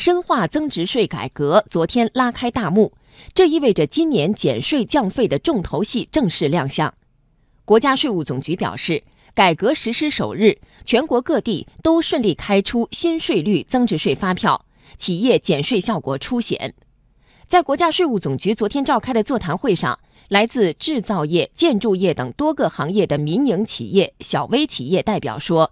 深化增值税改革昨天拉开大幕，这意味着今年减税降费的重头戏正式亮相。国家税务总局表示，改革实施首日，全国各地都顺利开出新税率增值税发票，企业减税效果初显。在国家税务总局昨天召开的座谈会上，来自制造业、建筑业等多个行业的民营企业、小微企业代表说。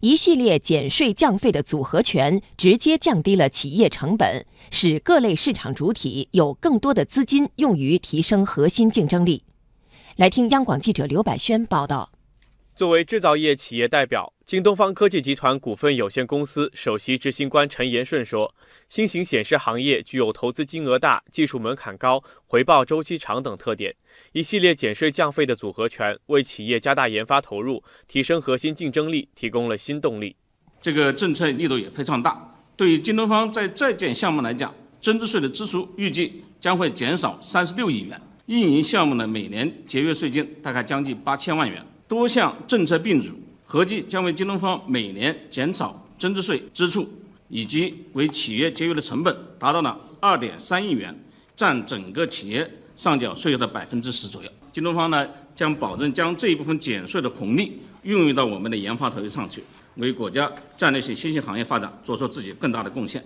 一系列减税降费的组合拳，直接降低了企业成本，使各类市场主体有更多的资金用于提升核心竞争力。来听央广记者刘百轩报道。作为制造业企业代表，京东方科技集团股份有限公司首席执行官陈延顺说：“新型显示行业具有投资金额大、技术门槛高、回报周期长等特点。一系列减税降费的组合拳，为企业加大研发投入、提升核心竞争力提供了新动力。这个政策力度也非常大。对于京东方在在建项目来讲，增值税的支出预计将会减少三十六亿元，运营项目呢每年节约税金大概将近八千万元。”多项政策并主，合计将为京东方每年减少增值税支出，以及为企业节约的成本达到了二点三亿元，占整个企业上缴税额的百分之十左右。京东方呢将保证将这一部分减税的红利运用到我们的研发投入上去，为国家战略性新兴行业发展做出自己更大的贡献。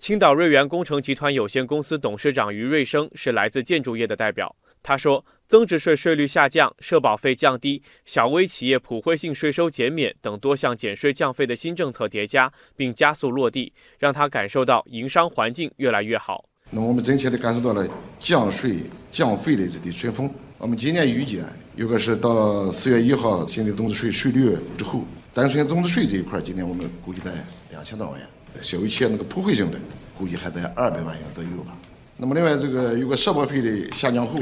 青岛瑞源工程集团有限公司董事长于瑞生是来自建筑业的代表，他说。增值税税率下降、社保费降低、小微企业普惠性税收减免等多项减税降费的新政策叠加，并加速落地，让他感受到营商环境越来越好。那我们真切地感受到了降税降费的这的春风。我们今年预计，有个是到四月一号新的增值税税率之后，单纯增值税这一块，今年我们估计在两千多万元；小微企业那个普惠性的，估计还在二百万元左右吧。那么另外这个有个社保费的下降后。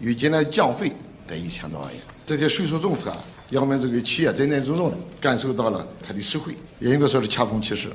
与今年降费得一千多万元，这些税收政策，让我们这个企业真真正正的感受到了它的实惠，也应该说是恰逢其时。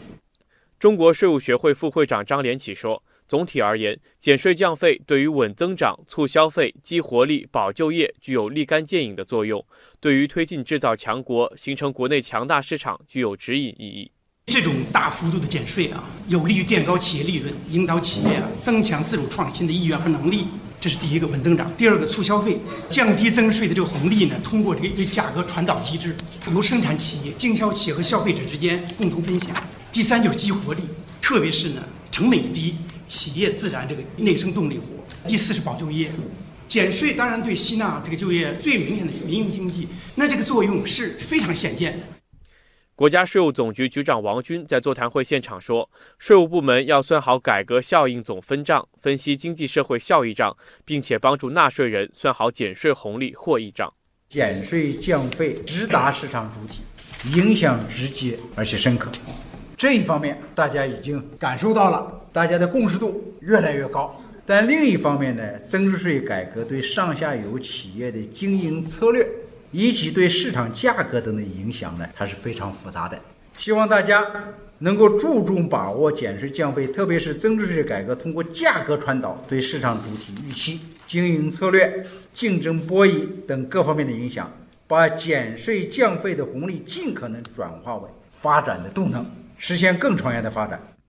中国税务学会副会长张连起说：“总体而言，减税降费对于稳增长、促消费、激活力、保就业具有立竿见影的作用，对于推进制造强国、形成国内强大市场具有指引意义。”这种大幅度的减税啊，有利于垫高企业利润，引导企业啊增强自主创新的意愿和能力。这是第一个稳增长。第二个促消费，降低增税的这个红利呢，通过这个一个价格传导机制，由生产企业、经销企业和消费者之间共同分享。第三就是激活力，特别是呢成本低，企业自然这个内生动力活。第四是保就业，减税当然对吸纳这个就业最明显的民营经济，那这个作用是非常显见的。国家税务总局局长王军在座谈会现场说：“税务部门要算好改革效应总分账，分析经济社会效益账，并且帮助纳税人算好减税红利获益账。减税降费直达市场主体，影响直接而且深刻。这一方面大家已经感受到了，大家的共识度越来越高。但另一方面呢，增值税改革对上下游企业的经营策略。”以及对市场价格等的影响呢，它是非常复杂的。希望大家能够注重把握减税降费，特别是增值税改革通过价格传导对市场主体预期、经营策略、竞争博弈等各方面的影响，把减税降费的红利尽可能转化为发展的动能，实现更长远的发展。